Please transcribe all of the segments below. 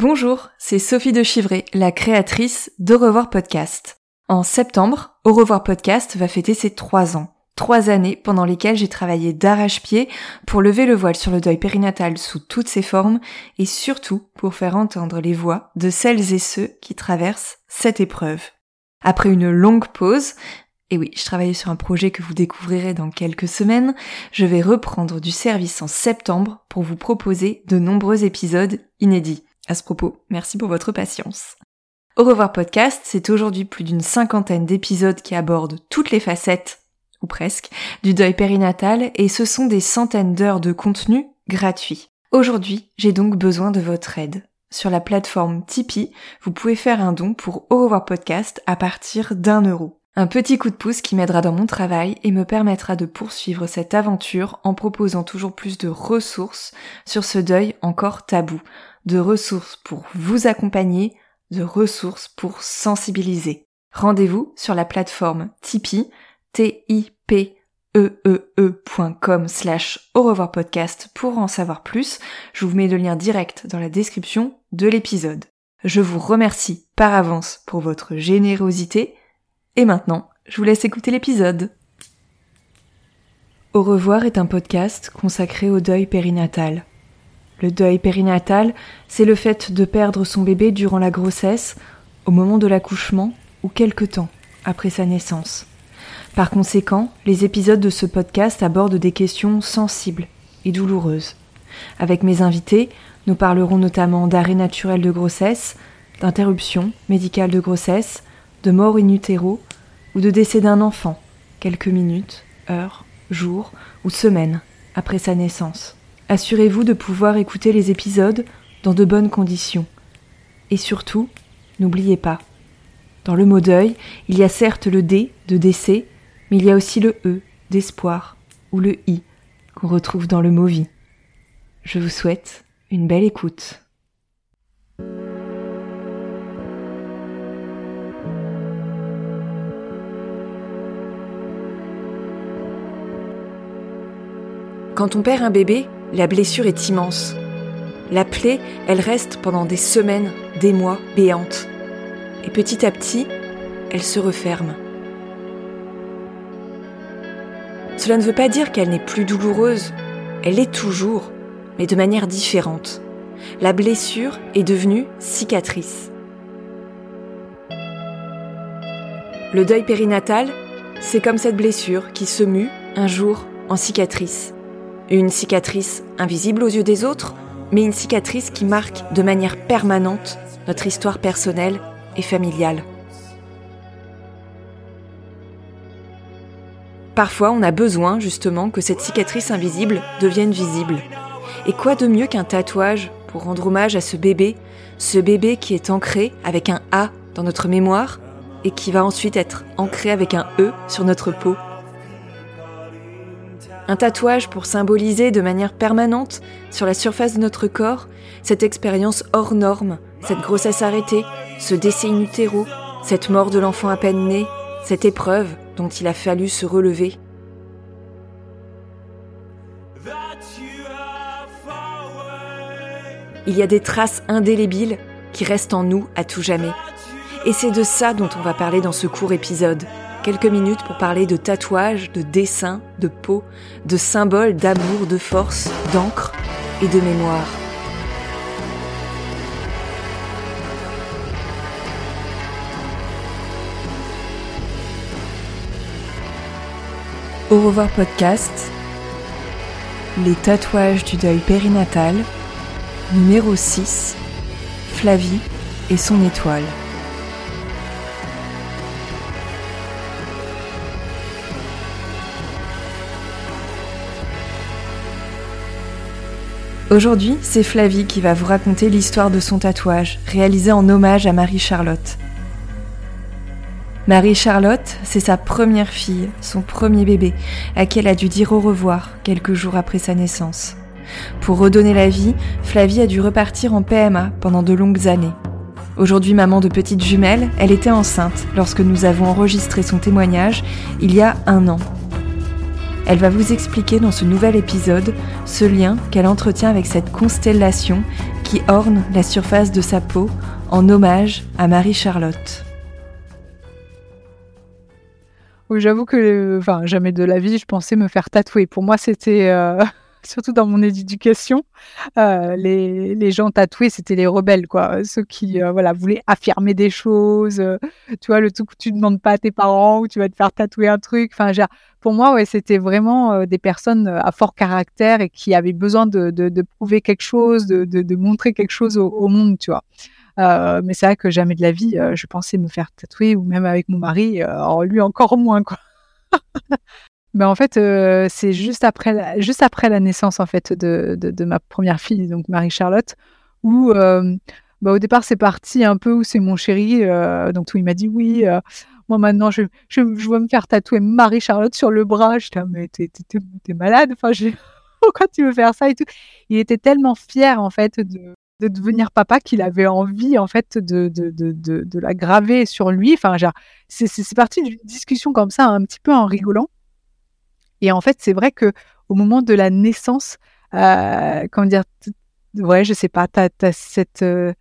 Bonjour, c'est Sophie de Chivray, la créatrice d'Au revoir podcast. En septembre, Au revoir podcast va fêter ses trois ans. Trois années pendant lesquelles j'ai travaillé d'arrache-pied pour lever le voile sur le deuil périnatal sous toutes ses formes et surtout pour faire entendre les voix de celles et ceux qui traversent cette épreuve. Après une longue pause, et oui, je travaillais sur un projet que vous découvrirez dans quelques semaines, je vais reprendre du service en septembre pour vous proposer de nombreux épisodes inédits. À ce propos, merci pour votre patience. Au revoir podcast, c'est aujourd'hui plus d'une cinquantaine d'épisodes qui abordent toutes les facettes, ou presque, du deuil périnatal et ce sont des centaines d'heures de contenu gratuit. Aujourd'hui, j'ai donc besoin de votre aide. Sur la plateforme Tipeee, vous pouvez faire un don pour Au revoir podcast à partir d'un euro. Un petit coup de pouce qui m'aidera dans mon travail et me permettra de poursuivre cette aventure en proposant toujours plus de ressources sur ce deuil encore tabou, de ressources pour vous accompagner, de ressources pour sensibiliser. Rendez-vous sur la plateforme Tipeee, t i p e au revoir podcast pour en savoir plus. Je vous mets le lien direct dans la description de l'épisode. Je vous remercie par avance pour votre générosité. Et maintenant, je vous laisse écouter l'épisode. Au revoir est un podcast consacré au deuil périnatal. Le deuil périnatal, c'est le fait de perdre son bébé durant la grossesse, au moment de l'accouchement ou quelque temps après sa naissance. Par conséquent, les épisodes de ce podcast abordent des questions sensibles et douloureuses. Avec mes invités, nous parlerons notamment d'arrêt naturel de grossesse, d'interruption médicale de grossesse, de mort in utero ou de décès d'un enfant, quelques minutes, heures, jours ou semaines après sa naissance. Assurez-vous de pouvoir écouter les épisodes dans de bonnes conditions. Et surtout, n'oubliez pas, dans le mot deuil, il y a certes le D de décès, mais il y a aussi le E d'espoir ou le I qu'on retrouve dans le mot vie. Je vous souhaite une belle écoute. Quand on perd un bébé, la blessure est immense. La plaie, elle reste pendant des semaines, des mois, béante. Et petit à petit, elle se referme. Cela ne veut pas dire qu'elle n'est plus douloureuse. Elle est toujours, mais de manière différente. La blessure est devenue cicatrice. Le deuil périnatal, c'est comme cette blessure qui se mue un jour en cicatrice. Une cicatrice invisible aux yeux des autres, mais une cicatrice qui marque de manière permanente notre histoire personnelle et familiale. Parfois, on a besoin justement que cette cicatrice invisible devienne visible. Et quoi de mieux qu'un tatouage pour rendre hommage à ce bébé, ce bébé qui est ancré avec un A dans notre mémoire et qui va ensuite être ancré avec un E sur notre peau? Un tatouage pour symboliser de manière permanente, sur la surface de notre corps, cette expérience hors norme, cette grossesse arrêtée, ce décès in cette mort de l'enfant à peine né, cette épreuve dont il a fallu se relever. Il y a des traces indélébiles qui restent en nous à tout jamais. Et c'est de ça dont on va parler dans ce court épisode quelques minutes pour parler de tatouages, de dessins, de peau, de symboles d'amour, de force, d'encre et de mémoire. Au revoir podcast, les tatouages du deuil périnatal, numéro 6, Flavie et son étoile. Aujourd'hui, c'est Flavie qui va vous raconter l'histoire de son tatouage, réalisé en hommage à Marie-Charlotte. Marie-Charlotte, c'est sa première fille, son premier bébé, à qui elle a dû dire au revoir quelques jours après sa naissance. Pour redonner la vie, Flavie a dû repartir en PMA pendant de longues années. Aujourd'hui maman de petites jumelles, elle était enceinte lorsque nous avons enregistré son témoignage il y a un an elle va vous expliquer dans ce nouvel épisode ce lien qu'elle entretient avec cette constellation qui orne la surface de sa peau en hommage à Marie-Charlotte. J'avoue que, jamais de la vie, je pensais me faire tatouer. Pour moi, c'était euh, surtout dans mon éducation, euh, les, les, gens tatoués, c'était les rebelles, quoi. Ceux qui, euh, voilà, voulaient affirmer des choses. Euh, tu vois, le truc où tu demandes pas à tes parents, où tu vas te faire tatouer un truc. Enfin, pour moi, ouais, c'était vraiment des personnes à fort caractère et qui avaient besoin de, de, prouver quelque chose, de, de montrer quelque chose au, monde, tu vois. mais c'est vrai que jamais de la vie, je pensais me faire tatouer, ou même avec mon mari, lui encore moins, quoi. Ben en fait, euh, c'est juste après, la, juste après la naissance en fait de, de, de ma première fille, donc Marie-Charlotte, où euh, bah, au départ c'est parti un peu où c'est mon chéri, euh, donc tout il m'a dit oui, euh, moi maintenant je, je, je, veux me faire tatouer Marie-Charlotte sur le bras. Je dis mais t'es, t'es, t'es malade, enfin pourquoi tu veux faire ça et tout. Il était tellement fier en fait de, de devenir papa qu'il avait envie en fait de, de, de, de, de la graver sur lui. Enfin, genre, c'est, c'est, c'est parti d'une discussion comme ça, un petit peu en rigolant. Et en fait, c'est vrai que au moment de la naissance, euh, comment dire, ouais, je sais pas, tu as, cette, euh,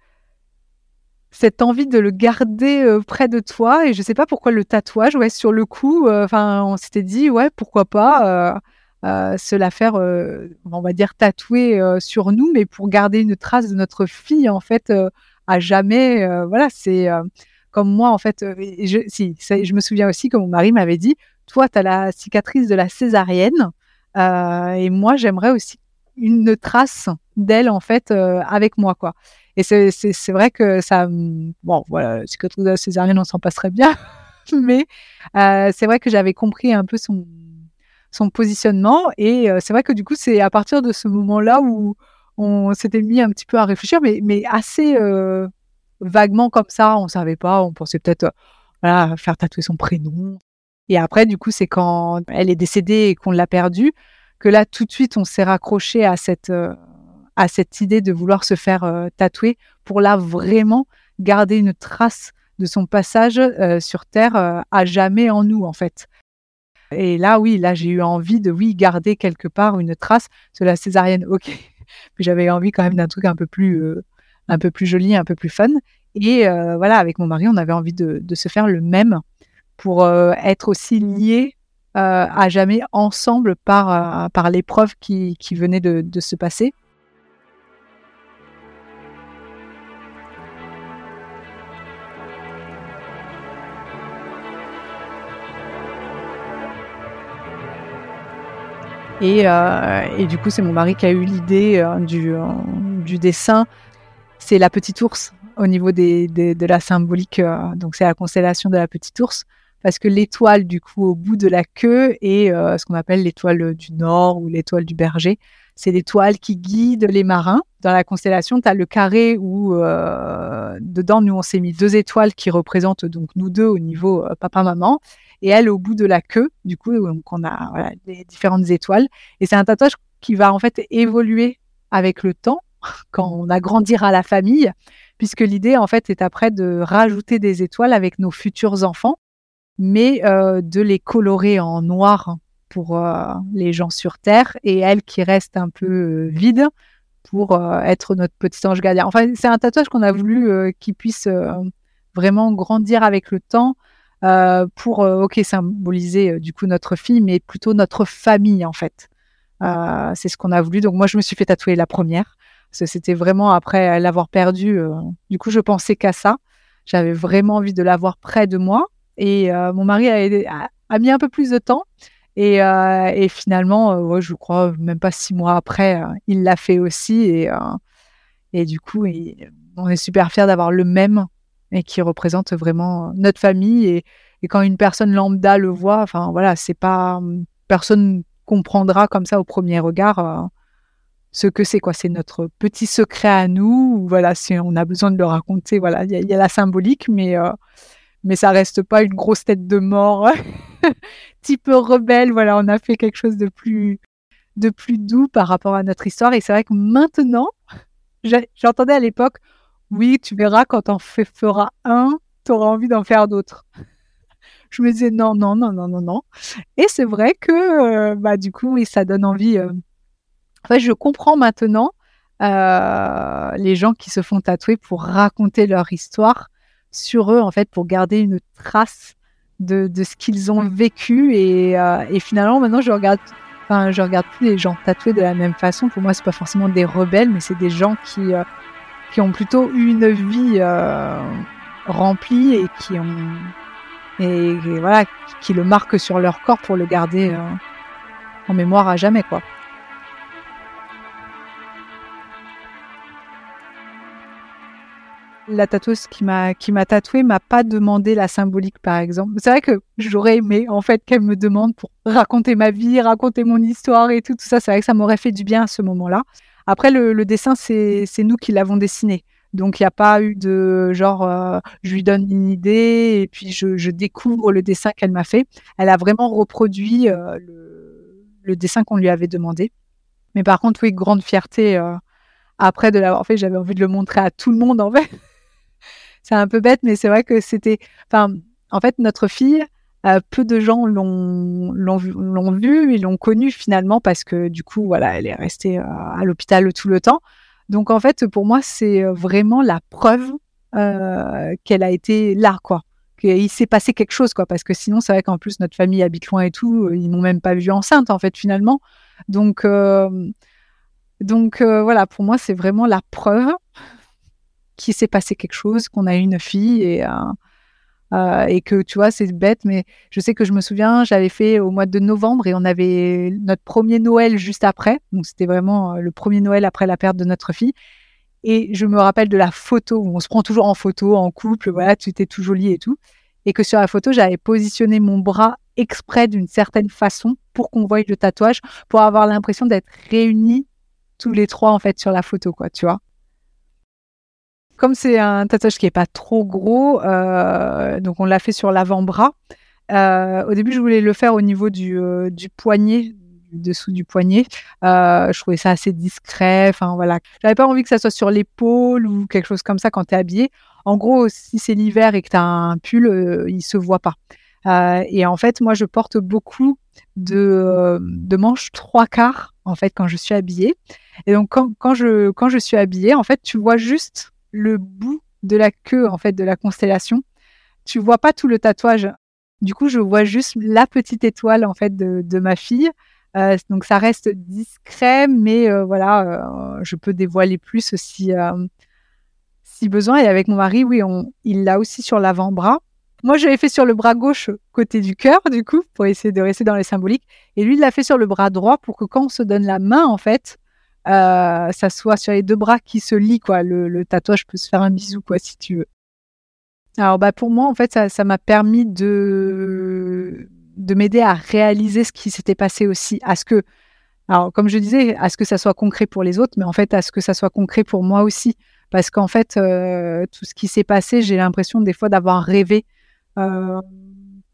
cette envie de le garder euh, près de toi. Et je sais pas pourquoi le tatouage, ouais, sur le euh, enfin, on s'était dit, ouais, pourquoi pas se la faire, on va dire, tatouer sur nous, mais pour garder une trace de notre fille, en fait, à jamais. voilà, c'est comme moi, en fait, si, je me souviens aussi que mon mari m'avait dit, toi, tu as la cicatrice de la césarienne. Euh, et moi, j'aimerais aussi une trace d'elle, en fait, euh, avec moi, quoi. Et c'est vrai que ça. Bon, voilà, cicatrice de la césarienne, on s'en passerait bien. Mais euh, c'est vrai que j'avais compris un peu son, positionnement. Et c'est vrai que du coup, c'est à partir de ce moment-là où on s'était mis un petit peu à réfléchir, mais, assez vaguement comme ça. On savait pas. On pensait peut-être faire tatouer son prénom. Et après, du coup, c'est quand elle est décédée et qu'on l'a perdue que là, tout de suite, on s'est raccroché à cette, euh, à cette idée de vouloir se faire euh, tatouer pour là vraiment garder une trace de son passage euh, sur Terre à jamais en nous, en fait. Et là, oui, là, j'ai eu envie de, oui, garder quelque part une trace. sur la césarienne, ok. Puis j'avais envie quand même d'un truc un peu plus, un peu plus joli, un peu plus fun. Et voilà, avec mon mari, on avait envie de, de se faire le même pour euh, être aussi liés euh, à jamais ensemble par, euh, par l'épreuve qui, venait de, se passer. Et, et, du coup, c'est mon mari qui a eu l'idée du, du, dessin. C'est la petite ours au niveau des, de la symbolique. donc, c'est la constellation de la petite ours parce que l'étoile du coup au bout de la queue est euh, ce qu'on appelle l'étoile du Nord ou l'étoile du Berger. C'est l'étoile qui guide les marins. Dans la constellation, tu as le carré où euh, dedans, nous, on s'est mis deux étoiles qui représentent donc nous deux au niveau euh, papa-maman. Et elle au bout de la queue, du coup, donc on a les différentes étoiles. Et c'est un tatouage qui va en fait évoluer avec le temps quand on agrandira la famille, puisque l'idée en fait est après de rajouter des étoiles avec nos futurs enfants mais euh, de les colorer en noir pour euh, les gens sur Terre et elle qui reste un peu euh, vide pour être notre petit ange gardien. Enfin, c'est un tatouage qu'on a voulu qui puisse vraiment grandir avec le temps pour, ok, symboliser du coup notre fille, mais plutôt notre famille en fait. c'est ce qu'on a voulu. Donc moi, je me suis fait tatouer la première. C'était vraiment après l'avoir perdue. du coup, je pensais qu'à ça. J'avais vraiment envie de l'avoir près de moi. Et euh, mon mari a, mis un peu plus de temps. Et, euh, finalement, euh, je crois, même pas six mois après, il l'a fait aussi. Et, du coup, on est super fiers d'avoir le même et qui représente vraiment notre famille. Et, quand une personne lambda le voit, enfin voilà, c'est pas personne comprendra comme ça au premier regard ce que c'est quoi. C'est notre petit secret à nous. voilà, si on a besoin de le raconter, voilà, il y, a la symbolique, mais mais ça reste pas une grosse tête de mort, type rebelle. Voilà, on a fait quelque chose de plus de plus doux par rapport à notre histoire. Et c'est vrai que maintenant, j'entendais à l'époque, oui, tu verras quand on fera un, tu auras envie d'en faire d'autres. Je me disais non, non, non, non, non, non. Et c'est vrai que, euh, bah, du coup, oui, ça donne envie. Euh, en fait, je comprends maintenant euh, les gens qui se font tatouer pour raconter leur histoire sur eux, en fait, pour garder une trace de, de ce qu'ils ont vécu. Et, et, finalement, maintenant, je regarde, enfin, je regarde plus les gens tatoués de la même façon. Pour moi, c'est pas forcément des rebelles, mais c'est des gens qui, qui ont plutôt eu une vie remplie et qui ont et, voilà, qui le marquent sur leur corps pour le garder euh, en mémoire à jamais, quoi. La tatoueuse qui m'a qui m'a tatoué m'a pas demandé la symbolique, par exemple. C'est vrai que j'aurais aimé en fait qu'elle me demande pour raconter ma vie, raconter mon histoire et tout, tout ça. C'est vrai que ça m'aurait fait du bien à ce moment-là. Après, le, le dessin, c'est nous qui l'avons dessiné. Donc il n'y a pas eu de genre euh, je lui donne une idée et puis je, découvre le dessin qu'elle m'a fait. Elle a vraiment reproduit euh, le, dessin qu'on lui avait demandé. Mais par contre, oui, grande fierté euh, après de l'avoir fait. J'avais envie de le montrer à tout le monde en fait. C'est un peu bête, mais c'est vrai que c'était. Enfin, en fait, notre fille, peu de gens l'ont vu et l'ont connue finalement parce que du coup, voilà, elle est restée à l'hôpital tout le temps. Donc en fait, pour moi, c'est euh, vraiment la preuve euh, qu'elle a été là, quoi. Qu'il s'est passé quelque chose, quoi. Parce que sinon, c'est vrai qu'en plus, notre famille habite loin et tout, euh, ils m'ont même pas vue enceinte, en fait, finalement. Donc, donc voilà, pour moi, c'est vraiment la preuve qu'il s'est passé quelque chose, qu'on a eu une fille et euh, et que tu vois, c'est bête, mais je sais que je me souviens, j'avais fait au mois de novembre et on avait notre premier Noël juste après. Donc c'était vraiment euh, le premier Noël après la perte de notre fille. Et je me rappelle de la photo où on se prend toujours en photo, en couple, voilà, tu étais tout joli et tout. Et que sur la photo, j'avais positionné mon bras exprès d'une certaine façon pour qu'on voie le tatouage, pour avoir l'impression d'être réunis tous les trois en fait sur la photo, quoi, tu vois comme c'est un tatouage qui est pas trop gros, euh, donc on l'a fait sur l'avant-bras. Euh, au début, je voulais le faire au niveau du, euh, du poignet, dessous du poignet. je trouvais ça assez discret. Enfin voilà, j'avais pas envie que ça soit sur l'épaule ou quelque chose comme ça quand tu es habillé. En gros, si c'est l'hiver et que tu as un pull, il se voit pas. et en fait, moi, je porte beaucoup de, de manches trois quarts en fait quand je suis habillée. Et donc quand, quand, je quand je suis habillée, en fait, tu vois juste le bout de la queue en fait de la constellation. Tu vois pas tout le tatouage. Du coup, je vois juste la petite étoile en fait de, ma fille. Euh, donc ça reste discret, mais euh, voilà, euh, je peux dévoiler plus si si besoin. Et avec mon mari, oui, on, il l'a aussi sur l'avant-bras. Moi, je l'ai fait sur le bras gauche, côté du cœur, du coup, pour essayer de rester dans les symboliques. Et lui, il l'a fait sur le bras droit pour que quand on se donne la main, en fait, euh, ça soit sur les deux bras qui se lient, quoi. Le, tatouage peut se faire un bisou, quoi, si tu veux. Alors, bah, pour moi, en fait, ça m'a permis de, de m'aider à réaliser ce qui s'était passé aussi. À ce que, alors, comme je disais, à ce que ça soit concret pour les autres, mais en fait, à ce que ça soit concret pour moi aussi. Parce qu'en fait, euh, tout ce qui s'est passé, j'ai l'impression des fois d'avoir rêvé. Euh,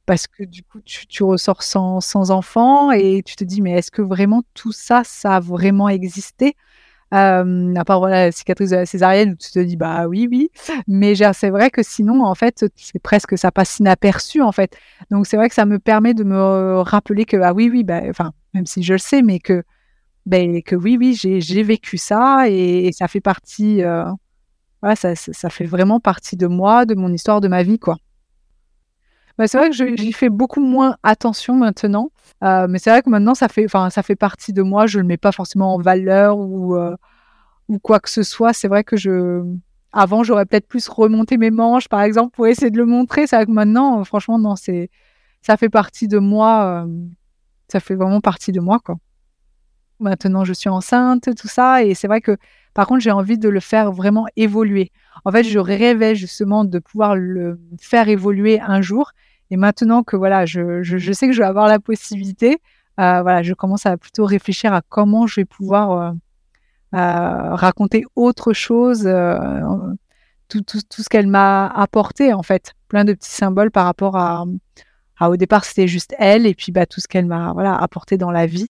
parce que du coup, tu, ressors sans, sans, enfant et tu te dis, mais est-ce que vraiment tout ça, ça a vraiment existé? À part la cicatrice de la césarienne où tu te dis bah oui oui. Mais c'est vrai que sinon en fait c'est presque ça passe inaperçu en fait. Donc c'est vrai que ça me permet de me rappeler que ah oui oui bah, enfin même si je le sais mais que ben, que oui oui j'ai vécu ça et, ça fait partie euh, ça fait vraiment partie de moi de mon histoire de ma vie quoi c'est vrai que j'y fais beaucoup moins attention maintenant. Euh, mais c'est vrai que maintenant, ça fait, ça fait partie de moi. Je ne le mets pas forcément en valeur ou, euh, ou quoi que ce soit. C'est vrai que je. Avant, j'aurais peut-être plus remonté mes manches, par exemple, pour essayer de le montrer. C'est vrai que maintenant, franchement, non, c'est ça fait partie de moi. Euh, ça fait vraiment partie de moi, quoi. Maintenant, je suis enceinte, tout ça. Et c'est vrai que, par contre, j'ai envie de le faire vraiment évoluer. En fait, je rêvais justement de pouvoir le faire évoluer un jour. Et maintenant que voilà, je, je, sais que je vais avoir la possibilité, euh, voilà, je commence à plutôt réfléchir à comment je vais pouvoir euh, raconter autre chose, tout, tout, tout, ce qu'elle m'a apporté en fait, plein de petits symboles par rapport à, à au départ c'était juste elle et puis bah, tout ce qu'elle m'a voilà, apporté dans la vie.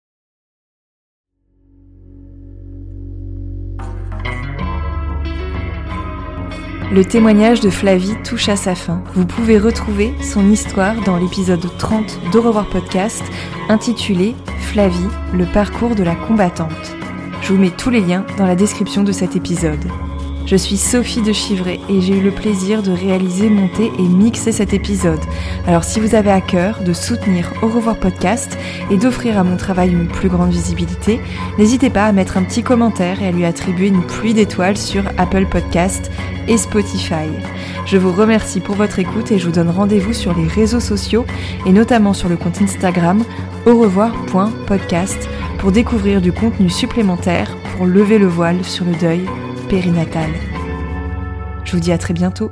Le témoignage de Flavie touche à sa fin. Vous pouvez retrouver son histoire dans l'épisode 30 d'Au revoir podcast intitulé Flavie, le parcours de la combattante. Je vous mets tous les liens dans la description de cet épisode. Je suis Sophie de Chivray et j'ai eu le plaisir de réaliser, monter et mixer cet épisode. Alors si vous avez à cœur de soutenir Au revoir podcast et d'offrir à mon travail une plus grande visibilité, n'hésitez pas à mettre un petit commentaire et à lui attribuer une pluie d'étoiles sur Apple Podcast et Spotify. Je vous remercie pour votre écoute et je vous donne rendez-vous sur les réseaux sociaux et notamment sur le compte Instagram au revoir.podcast pour découvrir du contenu supplémentaire pour lever le voile sur le deuil périnatal. Je vous dis à très bientôt.